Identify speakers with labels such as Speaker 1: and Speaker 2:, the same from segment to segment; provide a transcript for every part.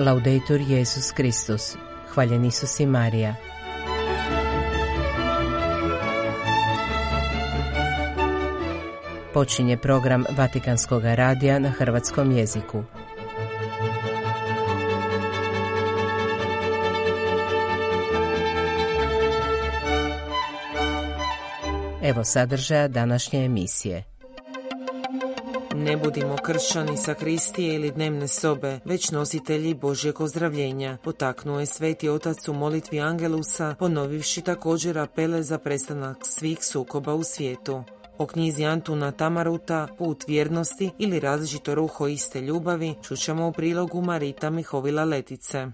Speaker 1: Laudetur Jesus Kristus. Hvaljen Isus i Marija. Počinje program Vatikanskog radija na hrvatskom jeziku. Evo sadržaja današnje emisije.
Speaker 2: Ne budimo kršćani sa kristije ili dnevne sobe, već nositelji Božjeg ozdravljenja, potaknuo je sveti otac u molitvi Angelusa, ponovivši također apele za prestanak svih sukoba u svijetu. O knjizi Antuna Tamaruta, Put vjernosti ili različito ruho iste ljubavi, čućemo u prilogu Marita Mihovila Letice.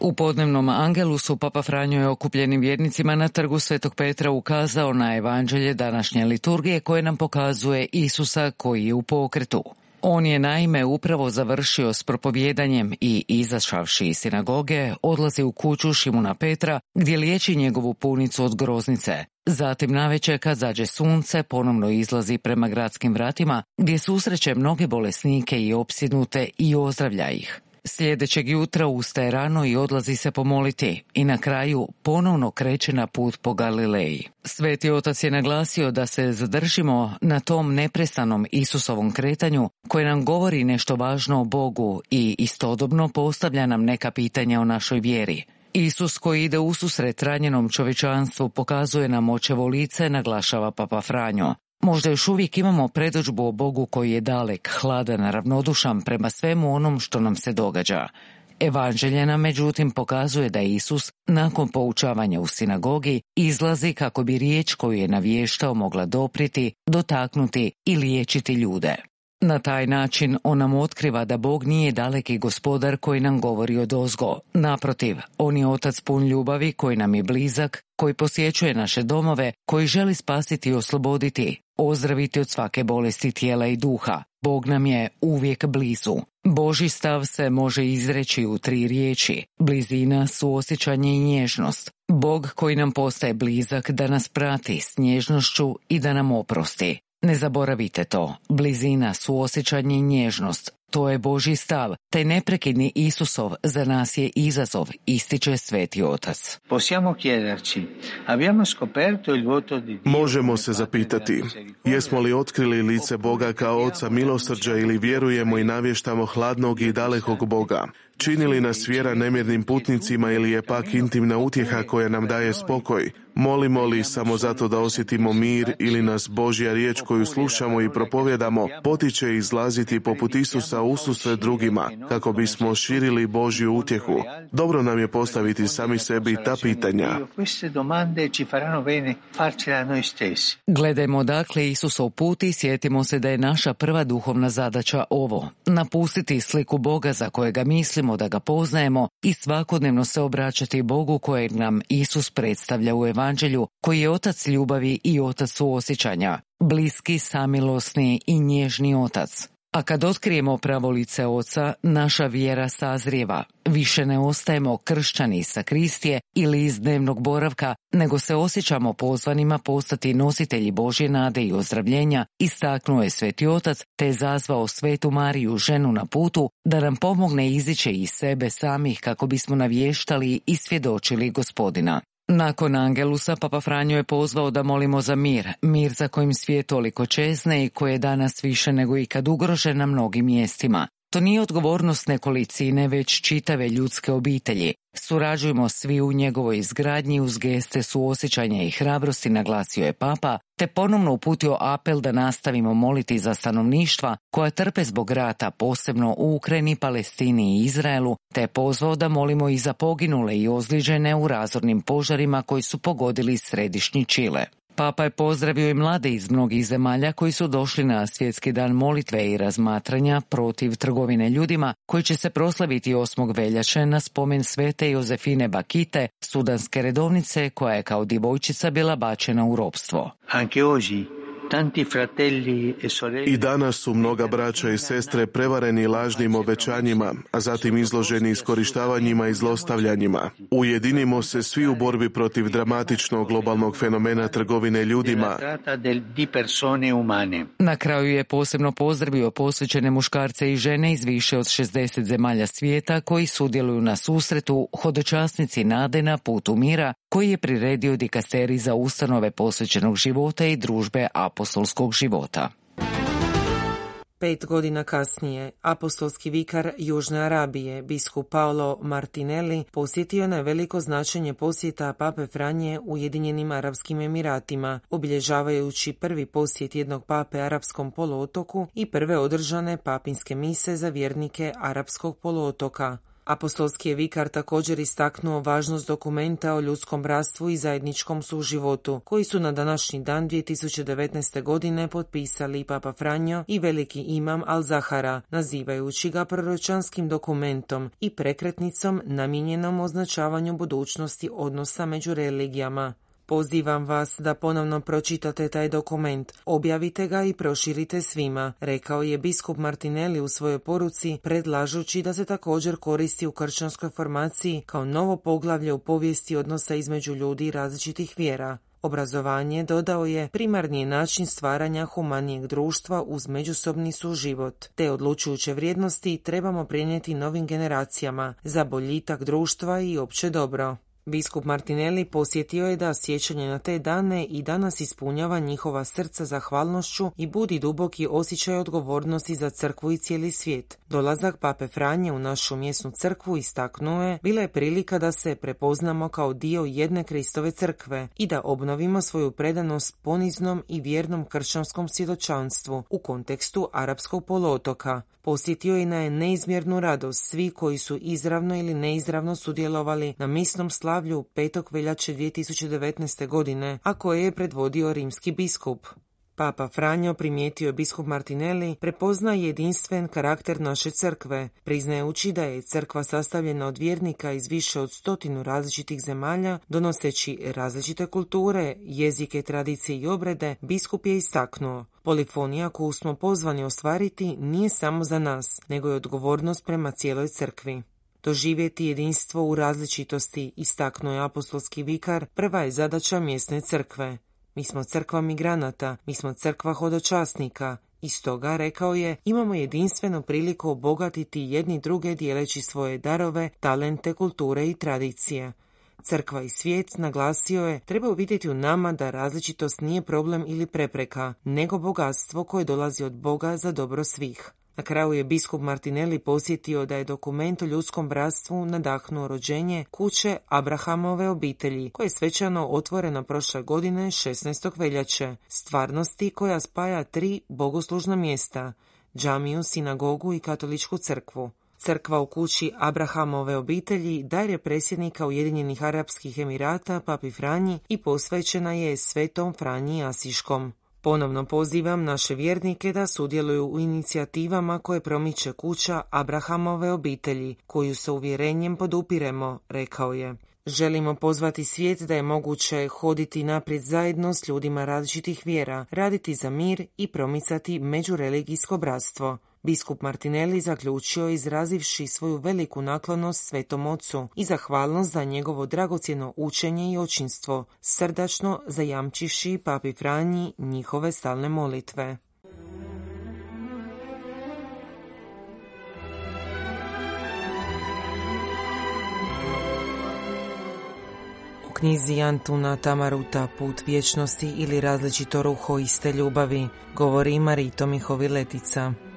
Speaker 3: U podnevnom Angelusu Papa Franjo je okupljenim vjernicima na trgu Svetog Petra ukazao na evanđelje današnje liturgije koje nam pokazuje Isusa koji je u pokretu. On je naime upravo završio s propovjedanjem i izašavši iz sinagoge odlazi u kuću Šimuna Petra gdje liječi njegovu punicu od groznice. Zatim navečer kad zađe sunce ponovno izlazi prema gradskim vratima gdje susreće mnoge bolesnike i opsjednute i ozdravlja ih. Sljedećeg jutra ustaje rano i odlazi se pomoliti i na kraju ponovno kreće na put po Galileji. Sveti otac je naglasio da se zadržimo na tom neprestanom Isusovom kretanju koje nam govori nešto važno o Bogu i istodobno postavlja nam neka pitanja o našoj vjeri. Isus koji ide u susret ranjenom čovječanstvu pokazuje nam očevo lice, naglašava Papa Franjo. Možda još uvijek imamo predođbu o Bogu koji je dalek, hladan, ravnodušan prema svemu onom što nam se događa. Evanđelje nam međutim pokazuje da Isus, nakon poučavanja u sinagogi, izlazi kako bi riječ koju je navještao mogla dopriti, dotaknuti i liječiti ljude. Na taj način on nam otkriva da Bog nije daleki gospodar koji nam govori od ozgo. Naprotiv, on je otac pun ljubavi koji nam je blizak, koji posjećuje naše domove, koji želi spasiti i osloboditi, ozdraviti od svake bolesti tijela i duha. Bog nam je uvijek blizu. Boži stav se može izreći u tri riječi. Blizina, suosjećanje i nježnost. Bog koji nam postaje blizak da nas prati s nježnošću i da nam oprosti. Ne zaboravite to. Blizina, suosjećanje i nježnost. To je Boži stav. Taj neprekidni Isusov za nas je izazov, ističe Sveti Otac.
Speaker 4: Možemo se zapitati, jesmo li otkrili lice Boga kao Oca milosrđa ili vjerujemo i navještamo hladnog i dalekog Boga? Čini li nas vjera nemirnim putnicima ili je pak intimna utjeha koja nam daje spokoj? Molimo li samo zato da osjetimo mir ili nas Božja riječ koju slušamo i propovjedamo potiče izlaziti poput Isusa ususret drugima kako bismo širili Božju utjehu? Dobro nam je postaviti sami sebi ta pitanja.
Speaker 3: Gledajmo dakle Isusov put i sjetimo se da je naša prva duhovna zadaća ovo. Napustiti sliku Boga za kojega mislimo da ga poznajemo i svakodnevno se obraćati Bogu kojeg nam Isus predstavlja u evanđelju, koji je otac ljubavi i otac suosjećanja, bliski, samilosni i nježni otac. A kad otkrijemo pravo lice oca, naša vjera sazrijeva. Više ne ostajemo kršćani sa kristije ili iz dnevnog boravka, nego se osjećamo pozvanima postati nositelji Božje nade i ozdravljenja, istaknuo je sveti otac, te je zazvao svetu Mariju ženu na putu da nam pomogne izići iz sebe samih kako bismo navještali i svjedočili gospodina. Nakon Angelusa, Papa Franjo je pozvao da molimo za mir, mir za kojim svijet toliko čezne i koji je danas više nego ikad ugrožen na mnogim mjestima. To nije odgovornost nekolicine, već čitave ljudske obitelji. Surađujemo svi u njegovoj izgradnji uz geste suosjećanja i hrabrosti, naglasio je papa, te ponovno uputio apel da nastavimo moliti za stanovništva koja trpe zbog rata, posebno u Ukrajini, Palestini i Izraelu, te je pozvao da molimo i za poginule i ozliđene u razornim požarima koji su pogodili središnji Čile. Papa je pozdravio i mlade iz mnogih zemalja koji su došli na svjetski dan molitve i razmatranja protiv trgovine ljudima koji će se proslaviti 8. veljače na spomen svete Jozefine Bakite, sudanske redovnice koja je kao djevojčica bila bačena u ropstvo.
Speaker 5: Anche oggi
Speaker 4: I danas su mnoga braća i sestre prevareni lažnim obećanjima, a zatim izloženi iskorištavanjima i zlostavljanjima. Ujedinimo se svi u borbi protiv dramatičnog globalnog fenomena trgovine ljudima.
Speaker 3: Na kraju je posebno pozdravio posvećene muškarce i žene iz više od 60 zemalja svijeta koji sudjeluju na susretu hodočasnici nade na putu mira koji je priredio dikasteri za ustanove posvećenog života i družbe apostolskog života.
Speaker 2: Pet godina kasnije, apostolski vikar Južne Arabije, biskup Paolo Martinelli, posjetio na veliko značenje posjeta Pape Franje Ujedinjenim Arabskim Emiratima, obilježavajući prvi posjet jednog pape Arapskom poluotoku i prve održane papinske mise za vjernike Arapskog poluotoka. Apostolski je vikar također istaknuo važnost dokumenta o ljudskom bratstvu i zajedničkom suživotu, koji su na današnji dan 2019. godine potpisali Papa Franjo i veliki imam Al-Zahara, nazivajući ga proročanskim dokumentom i prekretnicom namijenjenom označavanju budućnosti odnosa među religijama. Pozivam vas da ponovno pročitate taj dokument, objavite ga i proširite svima, rekao je biskup Martinelli u svojoj poruci, predlažući da se također koristi u kršćanskoj formaciji kao novo poglavlje u povijesti odnosa između ljudi različitih vjera. Obrazovanje, dodao je, primarni je način stvaranja humanijeg društva uz međusobni suživot. Te odlučujuće vrijednosti trebamo prenijeti novim generacijama za boljitak društva i opće dobro. Biskup Martinelli posjetio je da sjećanje na te dane i danas ispunjava njihova srca zahvalnošću i budi duboki osjećaj odgovornosti za crkvu i cijeli svijet. Dolazak pape Franje u našu mjesnu crkvu istaknuo je bila je prilika da se prepoznamo kao dio jedne Kristove crkve i da obnovimo svoju predanost poniznom i vjernom kršćanskom svjedočanstvu u kontekstu arapskog poluotoka. Posjetio je na neizmjernu radost svi koji su izravno ili neizravno sudjelovali na misnom slavlju 5. veljače 2019. godine, a koje je predvodio rimski biskup. Papa Franjo primijetio je biskup Martinelli prepozna jedinstven karakter naše crkve, priznajući da je crkva sastavljena od vjernika iz više od stotinu različitih zemalja, donoseći različite kulture, jezike, tradicije i obrede, biskup je istaknuo. Polifonija koju smo pozvani ostvariti nije samo za nas, nego je odgovornost prema cijeloj crkvi. Doživjeti jedinstvo u različitosti, istaknuo je apostolski vikar, prva je zadaća mjesne crkve. Mi smo crkva migranata, mi smo crkva hodočasnika. I stoga, rekao je, imamo jedinstvenu priliku obogatiti jedni druge dijeleći svoje darove, talente, kulture i tradicije. Crkva i svijet, naglasio je, treba uvidjeti u nama da različitost nije problem ili prepreka, nego bogatstvo koje dolazi od Boga za dobro svih. Na kraju je biskup Martinelli posjetio da je dokument o ljudskom bratstvu nadahnuo rođenje kuće Abrahamove obitelji, koje je svečano otvoreno prošle godine 16. veljače, stvarnosti koja spaja tri bogoslužna mjesta, džamiju, sinagogu i katoličku crkvu. Crkva u kući Abrahamove obitelji dar je predsjednika Ujedinjenih Arapskih Emirata Papi Franji i posvećena je Svetom Franji Asiškom. Ponovno pozivam naše vjernike da sudjeluju u inicijativama koje promiče kuća Abrahamove obitelji, koju sa uvjerenjem podupiremo, rekao je. Želimo pozvati svijet da je moguće hoditi naprijed zajedno s ljudima različitih vjera, raditi za mir i promicati međureligijsko bratstvo. Biskup Martinelli zaključio izrazivši svoju veliku naklonost Svetom Ocu i zahvalnost za njegovo dragocjeno učenje i očinstvo, srdačno zajamčivši papi Franji njihove stalne molitve. Knjizi Antuna Tamaruta Put vječnosti ili različito ruho iste ljubavi govori Marito Mihoviletica.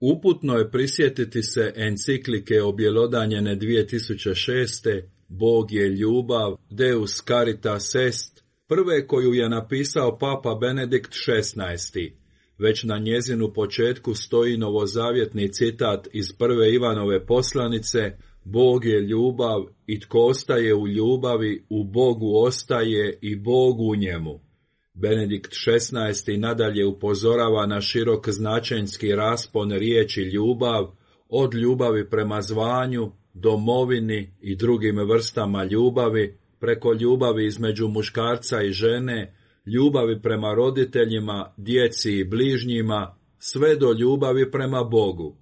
Speaker 5: Uputno je prisjetiti se enciklike objelodanjene 2006. Bog je ljubav, Deus Caritas Est, prve koju je napisao Papa Benedikt XVI. Već na njezinu početku stoji novozavjetni citat iz prve Ivanove poslanice, Bog je ljubav i tko ostaje u ljubavi, u Bogu ostaje i Bog u njemu. Benedikt XVI. nadalje upozorava na širok značenjski raspon riječi ljubav, od ljubavi prema zvanju, domovini i drugim vrstama ljubavi, preko ljubavi između muškarca i žene, ljubavi prema roditeljima, djeci i bližnjima, sve do ljubavi prema Bogu.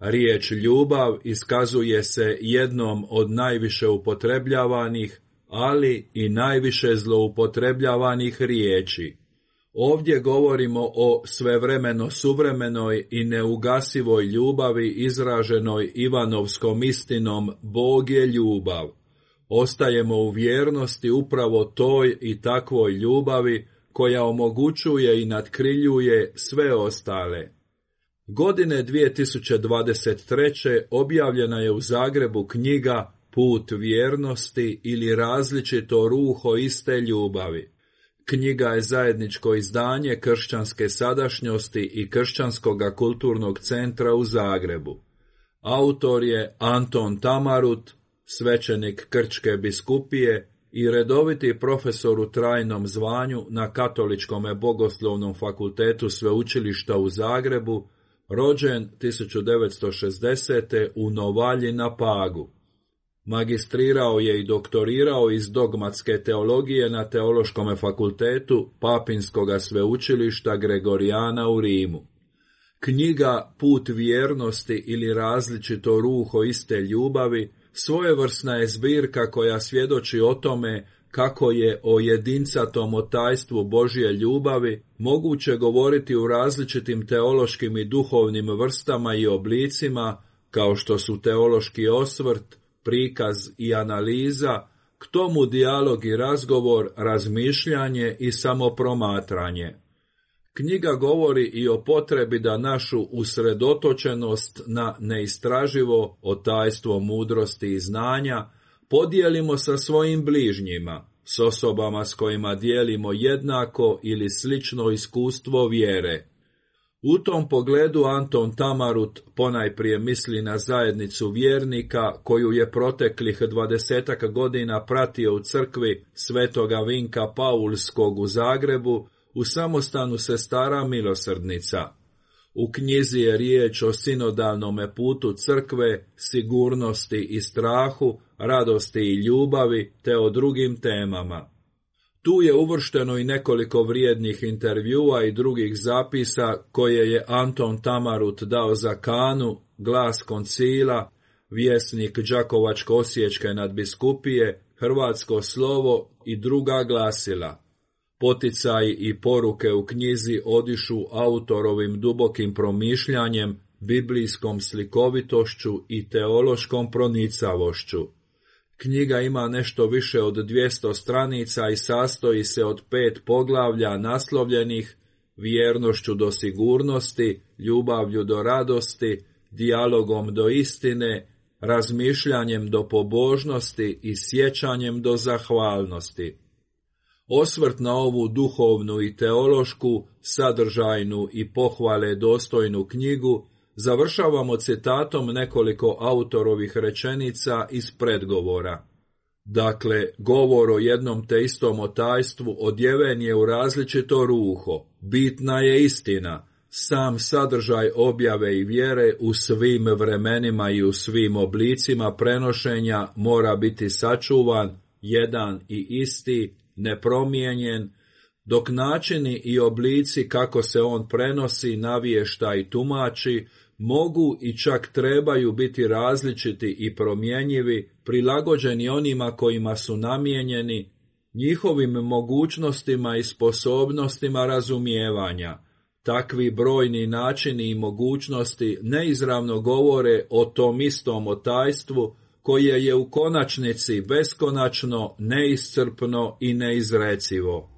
Speaker 5: Riječ ljubav iskazuje se jednom od najviše upotrebljavanih, ali i najviše zloupotrebljavanih riječi. Ovdje govorimo o svevremeno suvremenoj i neugasivoj ljubavi izraženoj Ivanovskom istinom Bog je ljubav. Ostajemo u vjernosti upravo toj i takvoj ljubavi koja omogućuje i nadkriljuje sve ostale. Godine 2023. objavljena je u Zagrebu knjiga Put vjernosti ili različito ruho iste ljubavi. Knjiga je zajedničko izdanje kršćanske sadašnjosti i kršćanskog kulturnog centra u Zagrebu. Autor je Anton Tamarut, svećenik Krčke biskupije i redoviti profesor u trajnom zvanju na Katoličkom bogoslovnom fakultetu sveučilišta u Zagrebu, rođen 1960. u Novalji na Pagu. Magistrirao je i doktorirao iz dogmatske teologije na Teološkom fakultetu Papinskog sveučilišta Gregorijana u Rimu. Knjiga Put vjernosti ili različito ruho iste ljubavi svojevrsna je zbirka koja svjedoči o tome kako je o jedincatom otajstvu Božje ljubavi moguće govoriti u različitim teološkim i duhovnim vrstama i oblicima, kao što su teološki osvrt, prikaz i analiza, k tomu dijalog i razgovor, razmišljanje i samopromatranje. Knjiga govori i o potrebi da našu usredotočenost na neistraživo otajstvo mudrosti i znanja podijelimo sa svojim bližnjima, s osobama s kojima dijelimo jednako ili slično iskustvo vjere. U tom pogledu Anton Tamarut ponajprije misli na zajednicu vjernika koju je proteklih dvadesetak godina pratio u crkvi svetoga Vinka Paulskog u Zagrebu u samostanu sestara milosrdnica. U knjizi je riječ o sinodalnome putu crkve, sigurnosti i strahu, radosti i ljubavi, te o drugim temama. Tu je uvršteno i nekoliko vrijednih intervjua i drugih zapisa koje je Anton Tamarut dao za Kanu, glas koncila, vjesnik Đakovačko-Osječke nadbiskupije, Hrvatsko slovo i druga glasila. Poticaj i poruke u knjizi odišu autorovim dubokim promišljanjem, biblijskom slikovitošću i teološkom pronicavošću. Knjiga ima nešto više od 200 stranica i sastoji se od pet poglavlja naslovljenih vjernošću do sigurnosti, ljubavlju do radosti, dijalogom do istine, razmišljanjem do pobožnosti i sjećanjem do zahvalnosti. Osvrt na ovu duhovnu i teološku, sadržajnu i pohvale dostojnu knjigu završavamo citatom nekoliko autorovih rečenica iz predgovora. Dakle, govor o jednom te istom otajstvu odjeven je u različito ruho, bitna je istina, sam sadržaj objave i vjere u svim vremenima i u svim oblicima prenošenja mora biti sačuvan, jedan i isti, nepromijenjen, dok načini i oblici kako se on prenosi, navješta i tumači, mogu i čak trebaju biti različiti i promjenjivi, prilagođeni onima kojima su namijenjeni, njihovim mogućnostima i sposobnostima razumijevanja. Takvi brojni načini i mogućnosti neizravno govore o tom istom otajstvu, koje je u konačnici beskonačno, neiscrpno i neizrecivo.